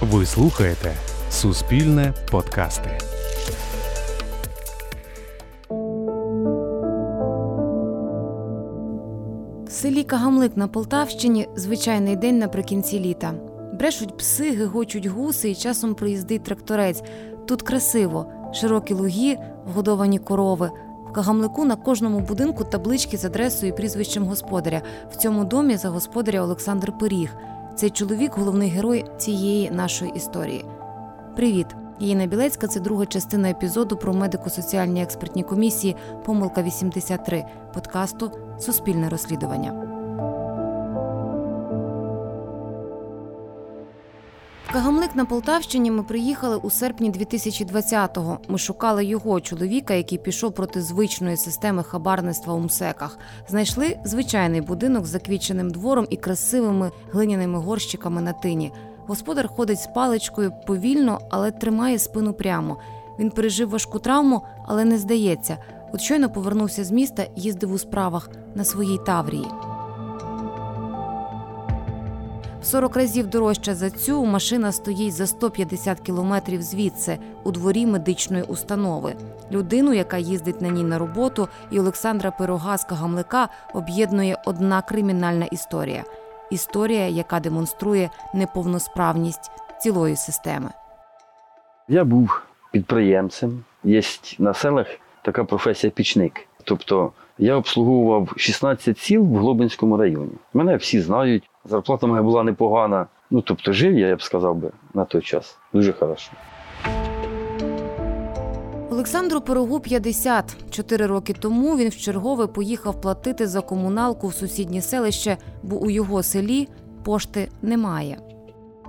Ви слухаєте Суспільне подкасти. В селі Кагамлик на Полтавщині звичайний день наприкінці літа. Брешуть пси, гигочуть гуси і часом приїздить тракторець. Тут красиво, широкі луги, вгодовані корови. В Кагамлику на кожному будинку таблички з адресою і прізвищем господаря. В цьому домі за господаря Олександр Пиріг. Цей чоловік головний герой цієї нашої історії. Привіт! Єна Білецька це друга частина епізоду про медико-соціальні експертні комісії Помилка 83 подкасту Суспільне розслідування. Кагамлик на Полтавщині ми приїхали у серпні 2020-го. Ми шукали його чоловіка, який пішов проти звичної системи хабарництва у МСЕКах. Знайшли звичайний будинок з заквіченим двором і красивими глиняними горщиками на тині. Господар ходить з паличкою повільно, але тримає спину прямо. Він пережив важку травму, але не здається. От щойно повернувся з міста, їздив у справах на своїй Таврії. В 40 разів дорожча за цю машина стоїть за 150 кілометрів звідси, у дворі медичної установи. Людину, яка їздить на ній на роботу, і Олександра Пирога з Кагамлика об'єднує одна кримінальна історія історія, яка демонструє неповносправність цілої системи. Я був підприємцем. Є на селах така професія пічник. Тобто я обслуговував 16 сіл в Глобинському районі. Мене всі знають. Зарплата моя була непогана. Ну тобто жив я, я б сказав би, на той час. Дуже хорошо. Олександру Пирогу 50. Чотири роки тому він вчергове поїхав платити за комуналку в сусіднє селище, бо у його селі пошти немає.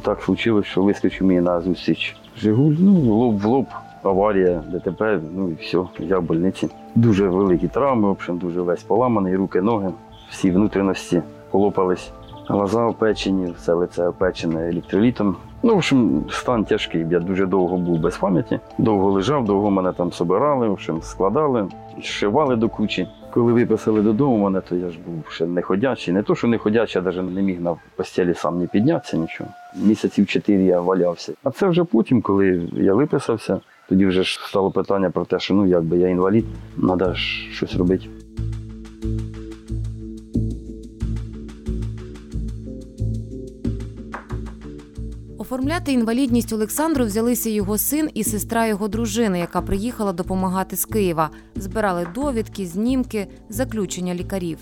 Так случилось, що вискочив мені на зустріч. Жигуль, ну, лоб в лоб, аварія, ДТП, ну і все, я в больниці. Дуже великі травми, в общем, дуже весь поламаний, руки, ноги, всі внутрішності полопались. Глаза опечені, все лице опечене електролітом. Ну, в общем, стан тяжкий. Я дуже довго був без пам'яті, довго лежав, довго мене там собирали, в общем, складали, зшивали до кучі. Коли виписали додому мене, то я ж був ще не ходячий. Не то, що не ходячий, я навіть не міг на постелі сам не піднятися, нічого. Місяців чотири я валявся. А це вже потім, коли я виписався, тоді вже ж стало питання про те, що ну якби я інвалід, треба щось робити. Оформляти інвалідність Олександру взялися його син і сестра його дружини, яка приїхала допомагати з Києва. Збирали довідки, знімки, заключення лікарів.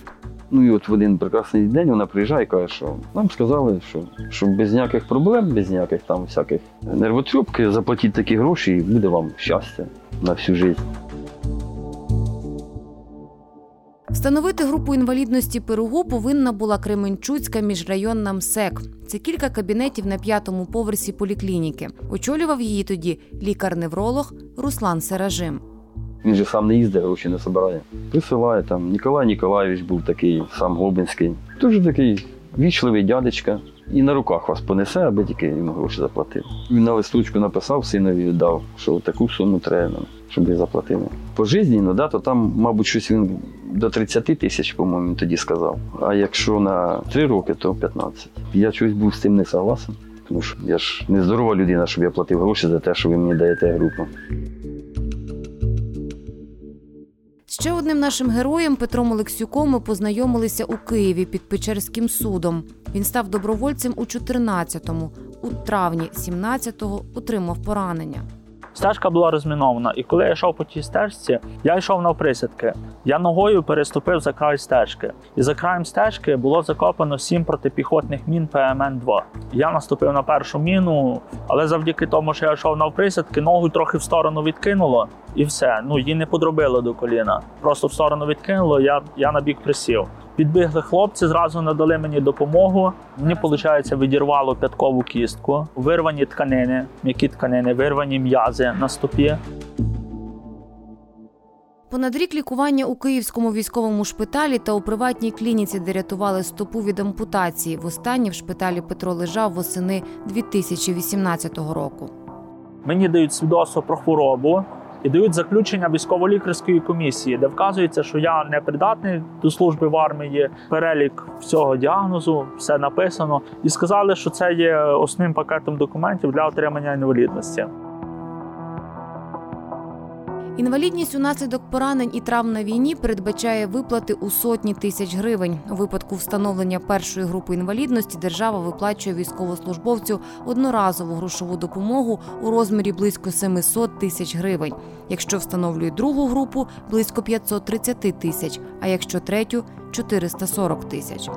Ну і от в один прекрасний день вона приїжджає і каже, що нам сказали, що, що без ніяких проблем, без ніяких там всяких нервотрьопки, заплатіть такі гроші і буде вам щастя на всю життя. Встановити групу інвалідності Пирогу повинна була Кременчуцька міжрайонна МСЕК. Це кілька кабінетів на п'ятому поверсі поліклініки. Очолював її тоді лікар-невролог Руслан Серажим. Він же сам не їздив, гроші не збирає. Присилає там. Ніколай Ніколаєвич був такий, сам Глобинський. Дуже такий вічливий дядечка. І на руках вас понесе, аби тільки йому гроші заплатив. Він на листочку написав синові, віддав, що таку суму треба, щоб їх заплатили. По житті, ну да, то там, мабуть, щось він до 30 тисяч, по-моєму, він тоді сказав. А якщо на 3 роки, то 15. Я чогось був з цим не согласен. Тому що я ж не здорова людина, щоб я платив гроші за те, що ви мені даєте групу. Ще одним нашим героєм Петром Олексюком ми познайомилися у Києві під Печерським судом. Він став добровольцем у 14-му. У травні 17-го отримав поранення. Стежка була розмінована, і коли я йшов по тій стежці, я йшов на присідки. Я ногою переступив за край стежки. І за краєм стежки було закопано сім протипіхотних мін ПМН-2. Я наступив на першу міну, але завдяки тому, що я йшов на присідки, ногу трохи в сторону відкинуло, і все. Ну її не подробило до коліна. Просто в сторону відкинуло, я, я на бік присів. Підбігли хлопці, зразу надали мені допомогу. Мені, виходить, відірвало п'яткову кістку, вирвані тканини, м'які тканини, вирвані м'язи на стопі. Понад рік лікування у Київському військовому шпиталі та у приватній клініці, де рятували стопу від ампутації. Востаннє в шпиталі Петро лежав восени 2018 року. Мені дають свідоцтво про хворобу. І дають заключення військово-лікарської комісії, де вказується, що я не придатний до служби в армії, перелік всього діагнозу, все написано. І сказали, що це є основним пакетом документів для отримання інвалідності. Інвалідність унаслідок поранень і травм на війні передбачає виплати у сотні тисяч гривень. У випадку встановлення першої групи інвалідності держава виплачує військовослужбовцю одноразову грошову допомогу у розмірі близько 700 тисяч гривень. Якщо встановлює другу групу близько 530 тисяч, а якщо третю 440 тисяч.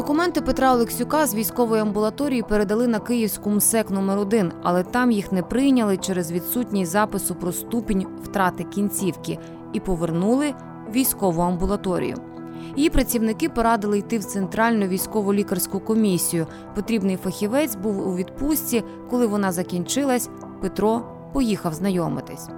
Документи Петра Олексюка з військової амбулаторії передали на Київську МСЕК номер 1 але там їх не прийняли через відсутність запису про ступінь втрати кінцівки і повернули військову амбулаторію. Її працівники порадили йти в центральну військово-лікарську комісію. Потрібний фахівець був у відпустці. Коли вона закінчилась, Петро поїхав знайомитись.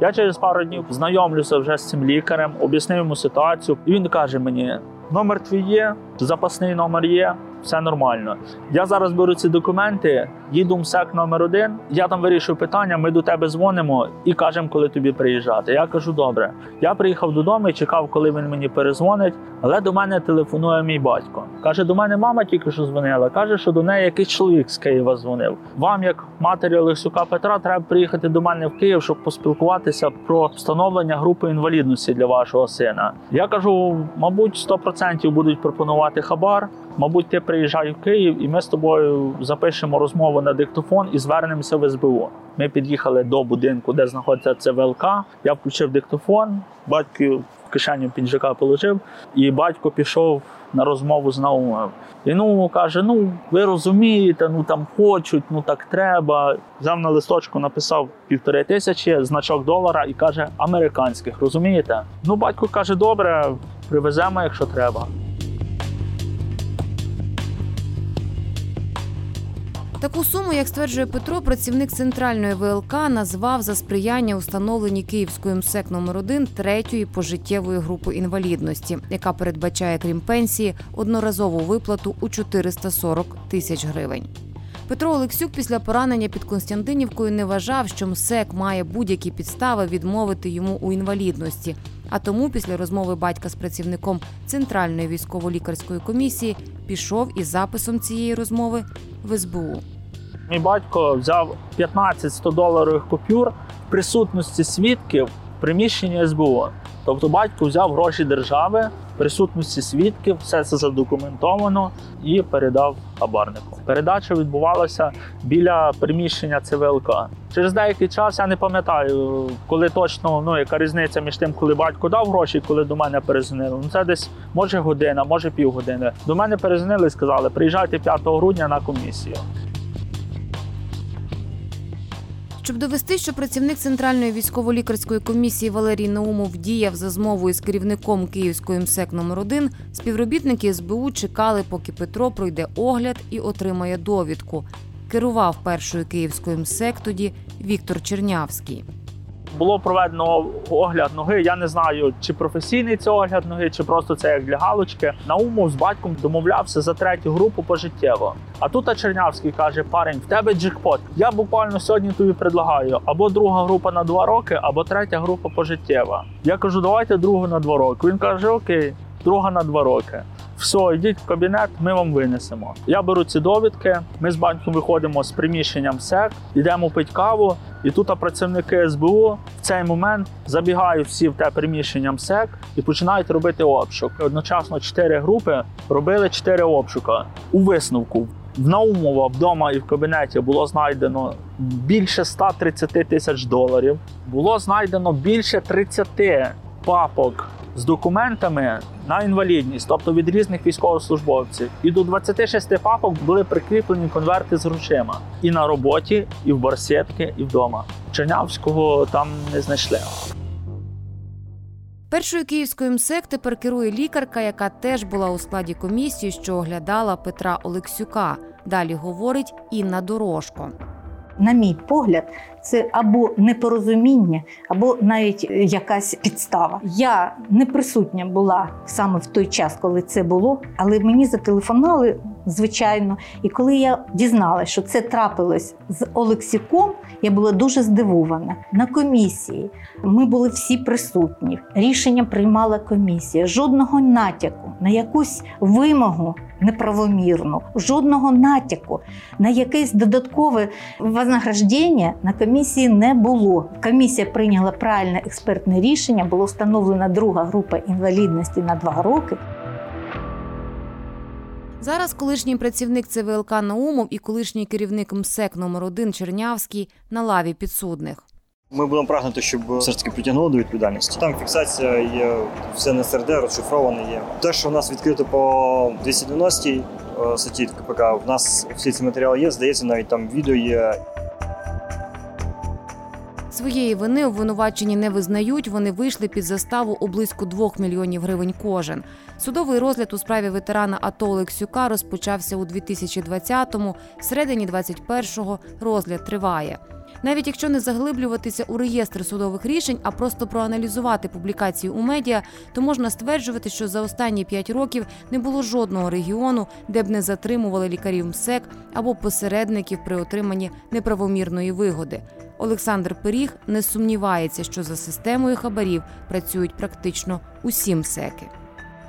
Я через пару днів знайомлюся вже з цим лікарем, об'яснив йому ситуацію, і він каже мені: номер твій є, запасний номер є, все нормально. Я зараз беру ці документи, їду в МСЕК номер один. Я там вирішую питання. Ми до тебе дзвонимо і кажемо, коли тобі приїжджати. Я кажу, добре. Я приїхав додому і чекав, коли він мені перезвонить. Але до мене телефонує мій батько. Каже, до мене мама тільки що дзвонила. Каже, що до неї якийсь чоловік з Києва дзвонив. Вам, як матері Олексюка Петра, треба приїхати до мене в Київ, щоб поспілкуватися про встановлення групи інвалідності для вашого сина. Я кажу, мабуть, 100% будуть пропонувати хабар. Мабуть, ти приїжджай в Київ, і ми з тобою запишемо розмову на диктофон і звернемося в СБУ. Ми під'їхали до будинку, де знаходиться ЦВЛК. Я включив диктофон, батько в кишеню піджака положив, і батько пішов на розмову з Наумом. І ну каже: ну ви розумієте, ну там хочуть, ну так треба. Взяв на листочку, написав півтори тисячі, значок долара і каже американських. Розумієте? Ну, батько каже, добре, привеземо, якщо треба. Таку суму, як стверджує Петро, працівник центральної ВЛК назвав за сприяння установленні Київської МСЕК номер 1 третьої пожиттєвої групи інвалідності, яка передбачає, крім пенсії, одноразову виплату у 440 тисяч гривень. Петро Олексюк після поранення під Константинівкою не вважав, що МСЕК має будь-які підстави відмовити йому у інвалідності. А тому, після розмови батька з працівником Центральної військово-лікарської комісії, пішов із записом цієї розмови в СБУ. Мій батько взяв 15 100 доларових купюр в присутності свідків в приміщенні СБУ. Тобто батько взяв гроші держави в присутності свідків, все це задокументовано і передав хабарнику. Передача відбувалася біля приміщення ЦВЛК. Через деякий час я не пам'ятаю, коли точно ну яка різниця між тим, коли батько дав гроші, і коли до мене перезвонили. Ну це десь може година, може півгодини. До мене перезвонили і сказали, приїжджайте 5 грудня на комісію. Щоб довести, що працівник центральної військово-лікарської комісії Валерій Наумов діяв за змовою з керівником Київської МСЕК номер 1 співробітники СБУ чекали, поки Петро пройде огляд і отримає довідку. Керував першою київською МСЕК тоді Віктор Чернявський. Було проведено огляд ноги. Я не знаю, чи професійний це огляд ноги, чи просто це як для галочки. Наумов з батьком домовлявся за третю групу пожиттєво. А тут Чернявський каже: парень, в тебе джекпот. Я буквально сьогодні тобі предлагаю або друга група на два роки, або третя група пожиттєва. Я кажу, давайте другу на два роки. Він каже: Окей, друга на два роки. Все, йдіть в кабінет, ми вам винесемо. Я беру ці довідки. Ми з батьком виходимо з приміщенням СЕК, йдемо пити каву. І тут працівники СБУ в цей момент забігають всі в те приміщення МСЕК і починають робити обшук. Одночасно чотири групи робили чотири обшука. У висновку в Наумова вдома і в кабінеті було знайдено більше 130 тисяч доларів. Було знайдено більше 30 папок з документами на інвалідність, тобто від різних військовослужбовців. І до 26 папок були прикріплені конверти з грошима і на роботі, і в барсетки, і вдома. Чернявського там не знайшли. Першою київською МСЕК тепер керує лікарка, яка теж була у складі комісії, що оглядала Петра Олексюка. Далі говорить Інна Дорожко. На мій погляд, це або непорозуміння, або навіть якась підстава. Я не присутня була саме в той час, коли це було, але мені зателефонували, звичайно. І коли я дізналася, що це трапилось з Олексіком, я була дуже здивована. На комісії ми були всі присутні. Рішення приймала комісія. Жодного натяку на якусь вимогу неправомірну, жодного натяку на якесь додаткове вознаграждення на комісії не було. Комісія прийняла правильне експертне рішення, було встановлена друга група інвалідності на два роки. Зараз колишній працівник ЦВЛК Наумов і колишній керівник МСЕК номер 1 Чернявський на лаві підсудних. Ми будемо прагнути, щоб все ж таки притягнули до відповідальності. Там фіксація є, все на СРД розшифроване є. Те, що у нас відкрито по 290 е, статті КПК, в нас всі ці матеріали є. Здається, навіть там відео є. Своєї вини обвинувачені не визнають. Вони вийшли під заставу у близько 2 мільйонів гривень кожен. Судовий розгляд у справі ветерана АТО Олексюка розпочався у 2020-му, середині 21-го розгляд триває. Навіть якщо не заглиблюватися у реєстр судових рішень, а просто проаналізувати публікації у медіа, то можна стверджувати, що за останні 5 років не було жодного регіону, де б не затримували лікарів МСЕК або посередників при отриманні неправомірної вигоди. Олександр Пиріг не сумнівається, що за системою хабарів працюють практично усі МСЕКи.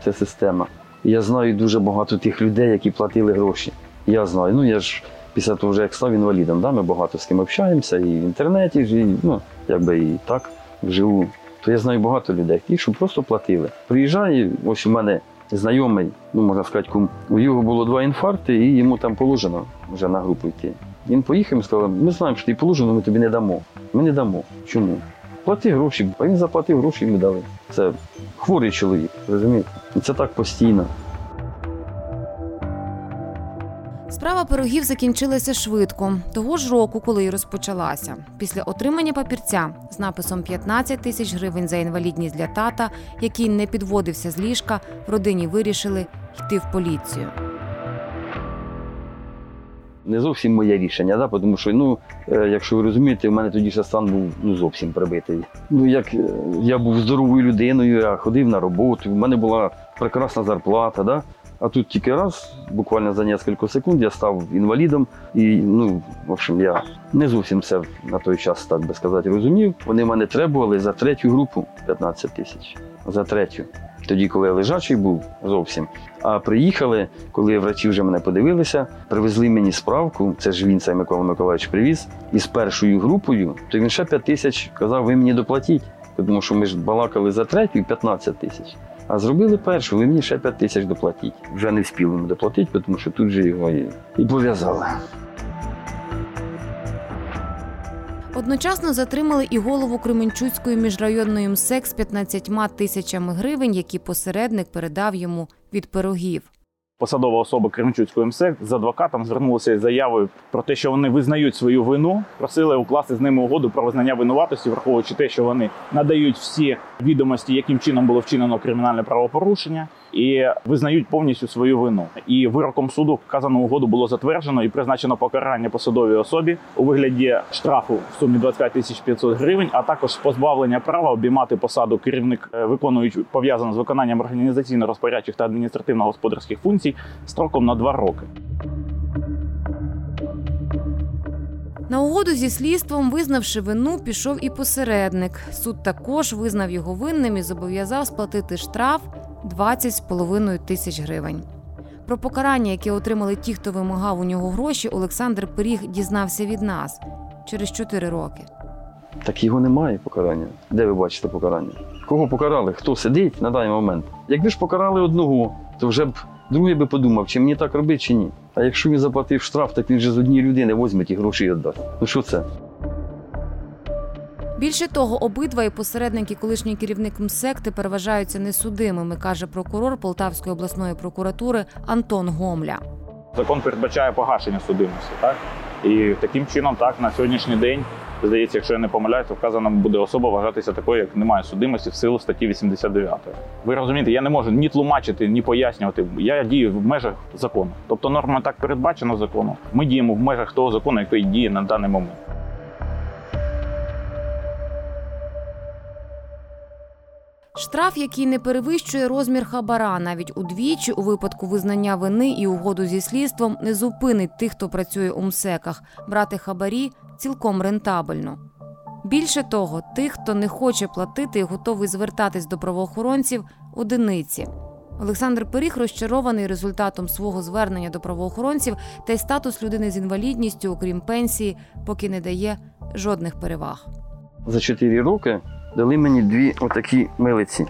Це система. Я знаю дуже багато тих людей, які платили гроші. Я знаю. Ну я ж після того, вже як став інвалідом, да, ми багато з ким общаємося, і в інтернеті, і, ну, якби і так вживу. То я знаю багато людей, ті, що просто платили. Приїжджає, ось у мене знайомий, ну можна сказати, кум. У його було два інфаркти, і йому там положено вже на групу йти. Він поїхав і сказав, ми знаємо, що ти положено, ми тобі не дамо. Ми не дамо. Чому? Плати гроші, а він заплатив гроші і ми дали. Це хворий чоловік, розумієте? І це так постійно. Справа пирогів закінчилася швидко, того ж року, коли й розпочалася. Після отримання папірця з написом 15 тисяч гривень за інвалідність для тата, який не підводився з ліжка, в родині вирішили йти в поліцію. Не зовсім моє рішення, да? тому що, ну, е, якщо ви розумієте, у мене тоді ще стан був ну, зовсім прибитий. Ну, як е, я був здоровою людиною, я ходив на роботу, у мене була прекрасна зарплата. Да? А тут тільки раз, буквально за кілька секунд, я став інвалідом. І, ну, в общем, я не зовсім все на той час, так би сказати, розумів. Вони мене требували за третю групу 15 тисяч. За третю. Тоді, коли я лежачий був зовсім. А приїхали, коли врачі вже мене подивилися, привезли мені справку. Це ж він цей Микола Миколаївич привіз. І з першою групою, то він ще 5 тисяч казав, ви мені доплатіть. Тому що ми ж балакали за третю і 15 тисяч. А зробили першу, ви мені ще 5 тисяч доплатіть. Вже не встигли йому доплатити, тому що тут же його і, і пов'язали. Одночасно затримали і голову Кременчуцької міжрайонної МСЕК з 15 тисячами гривень, які посередник передав йому від пирогів. Посадова особа Кременчуцької МСЕК з адвокатом звернулася із заявою про те, що вони визнають свою вину, просили укласти з ними угоду про визнання винуватості, враховуючи те, що вони надають всі відомості, яким чином було вчинено кримінальне правопорушення, і визнають повністю свою вину. І вироком суду вказану угоду було затверджено і призначено покарання посадовій особі у вигляді штрафу в сумі 25 тисяч 500 гривень, а також позбавлення права обіймати посаду керівник, е, виконуючи пов'язану з виконанням організаційно-розпорядчих та адміністративно-господарських функцій строком на два роки. На угоду зі слідством, визнавши вину, пішов і посередник. Суд також визнав його винним і зобов'язав сплатити штраф 20,5 тисяч гривень. Про покарання, яке отримали ті, хто вимагав у нього гроші, Олександр Пиріг дізнався від нас через 4 роки. Так його немає покарання. Де ви бачите покарання? Кого покарали? Хто сидить на даний момент? Якби ж покарали одного, то вже б другий би подумав, чи мені так робити, чи ні. А якщо він заплатив штраф, так він же з однієї людини візьме ті гроші і віддасть. Ну що це? Більше того, обидва і посередник і колишній керівник МСЕК тепер вважаються несудимими, каже прокурор Полтавської обласної прокуратури Антон Гомля. Закон передбачає погашення судимості, так і таким чином, так на сьогоднішній день Здається, якщо я не помиляюся, вказана буде особа вважатися такою, як немає судимості в силу статті 89. Ви розумієте, я не можу ні тлумачити, ні пояснювати. Я дію в межах закону. Тобто норма так передбачена законом. Ми діємо в межах того закону, який діє на даний момент. Штраф, який не перевищує розмір хабара, навіть удвічі у випадку визнання вини і угоду зі слідством не зупинить тих, хто працює у МСЕКах. Брати хабарі цілком рентабельно. Більше того, тих, хто не хоче платити і готовий звертатись до правоохоронців, одиниці. Олександр Пиріг розчарований результатом свого звернення до правоохоронців, та й статус людини з інвалідністю, окрім пенсії, поки не дає жодних переваг. За 4 роки дали мені дві отакі милиці.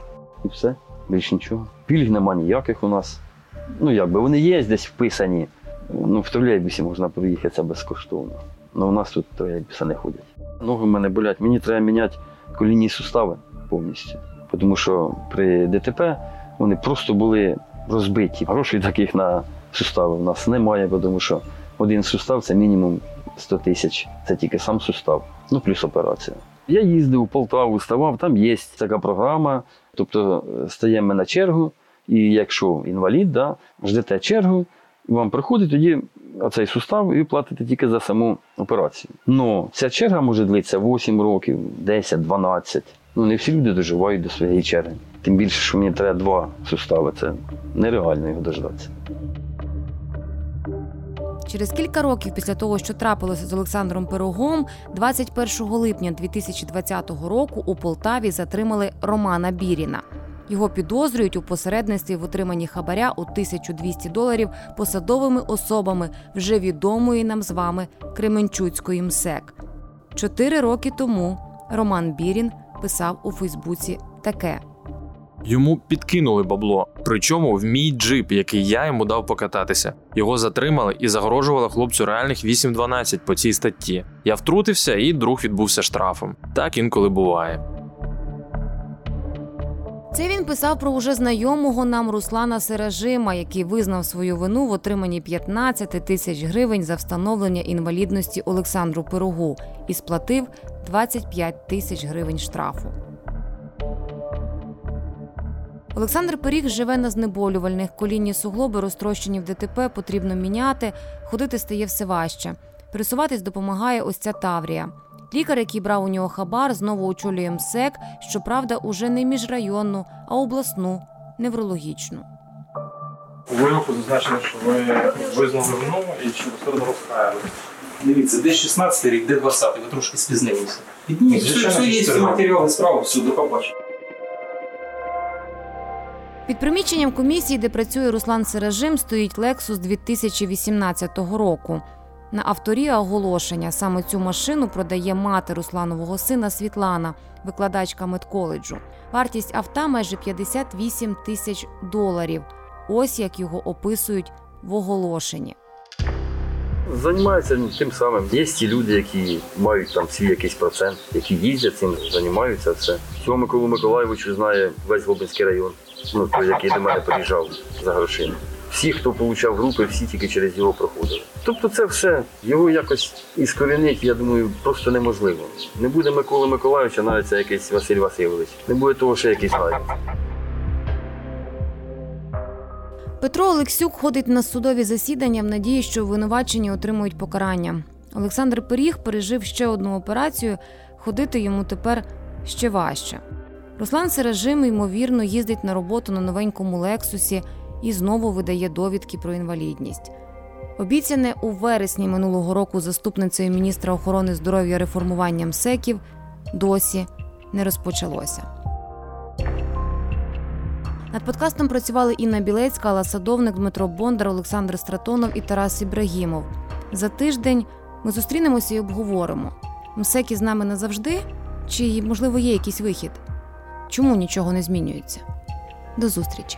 І все, більш нічого. Пільг нема ніяких у нас. Ну, якби вони є десь вписані. Ну, в тролейбусі можна проїхатися безкоштовно. Ну, у нас тут тролейбуси не ходять. Ноги в мене болять. Мені треба міняти колінні сустави повністю. Тому що при ДТП вони просто були розбиті. Грошей таких на сустави в нас немає, тому що один сустав це мінімум 100 тисяч. Це тільки сам сустав, ну плюс операція. Я їздив у Полтаву, ставав, там є така програма. Тобто е, стаємо на чергу, і якщо інвалід, да, ждете чергу, вам приходить тоді оцей сустав і платите тільки за саму операцію. Ну, ця черга може длитися 8 років, 10, 12. Ну, не всі люди доживають до своєї черги. Тим більше, що мені треба два сустави, це нереально його дождатися. Через кілька років після того, що трапилося з Олександром Пирогом, 21 липня 2020 року у Полтаві затримали Романа Біріна. Його підозрюють у посередництві в отриманні хабаря у 1200 доларів посадовими особами вже відомої нам з вами Кременчуцької МСЕК. Чотири роки тому Роман Бірін писав у Фейсбуці таке. Йому підкинули бабло, причому в мій джип, який я йому дав покататися. Його затримали і загрожували хлопцю реальних 8-12 по цій статті. Я втрутився, і друг відбувся штрафом. Так інколи буває. Це він писав про уже знайомого нам Руслана Сережима, який визнав свою вину в отриманні 15 тисяч гривень за встановлення інвалідності Олександру Пирогу і сплатив 25 тисяч гривень штрафу. Олександр Пиріг живе на знеболювальних, колінні суглоби розтрощені в ДТП, потрібно міняти, ходити стає все важче. Пересуватись допомагає ось ця Таврія. Лікар, який брав у нього хабар, знову очолює МСЕК, щоправда, уже не міжрайонну, а обласну неврологічну. У вироку зазначено, що ви визнали вину і через сторону розкаялися. Дивіться, де 16 рік, де 20 ви трошки спізнилися. Підніміть, все, все є матеріали справи, все, до побачення. Під приміщенням комісії, де працює Руслан Сережим, стоїть Lexus 2018 року. На авторі оголошення саме цю машину продає мати Русланового сина Світлана, викладачка медколеджу. Вартість авто майже 58 тисяч доларів. Ось як його описують в оголошенні. Займаються тим самим. Є ті люди, які мають там свій якийсь процент, які їздять цим, займаються все. Цього Миколу Миколаєвичу знає весь Глобинський район, ну той, який до мене приїжджав за грошима. Всі, хто отримав групи, всі тільки через його проходили. Тобто це все, його якось іскорінити, я думаю, просто неможливо. Не буде Миколи Миколаївича, навіть це якийсь Василь Васильович. Не буде того, що якийсь навіть. Петро Олексюк ходить на судові засідання в надії, що винувачені отримують покарання. Олександр Пиріг пережив ще одну операцію, ходити йому тепер ще важче. Руслан Сережим, ймовірно, їздить на роботу на новенькому Лексусі і знову видає довідки про інвалідність. Обіцяне у вересні минулого року заступницею міністра охорони здоров'я реформування МСЕКів досі не розпочалося. Над подкастом працювали Інна Білецька, Алла Садовник, Дмитро Бондар, Олександр Стратонов і Тарас Ібрагімов. За тиждень ми зустрінемося і обговоримо: МСЕКи з нами назавжди? Чи, можливо, є якийсь вихід? Чому нічого не змінюється? До зустрічі!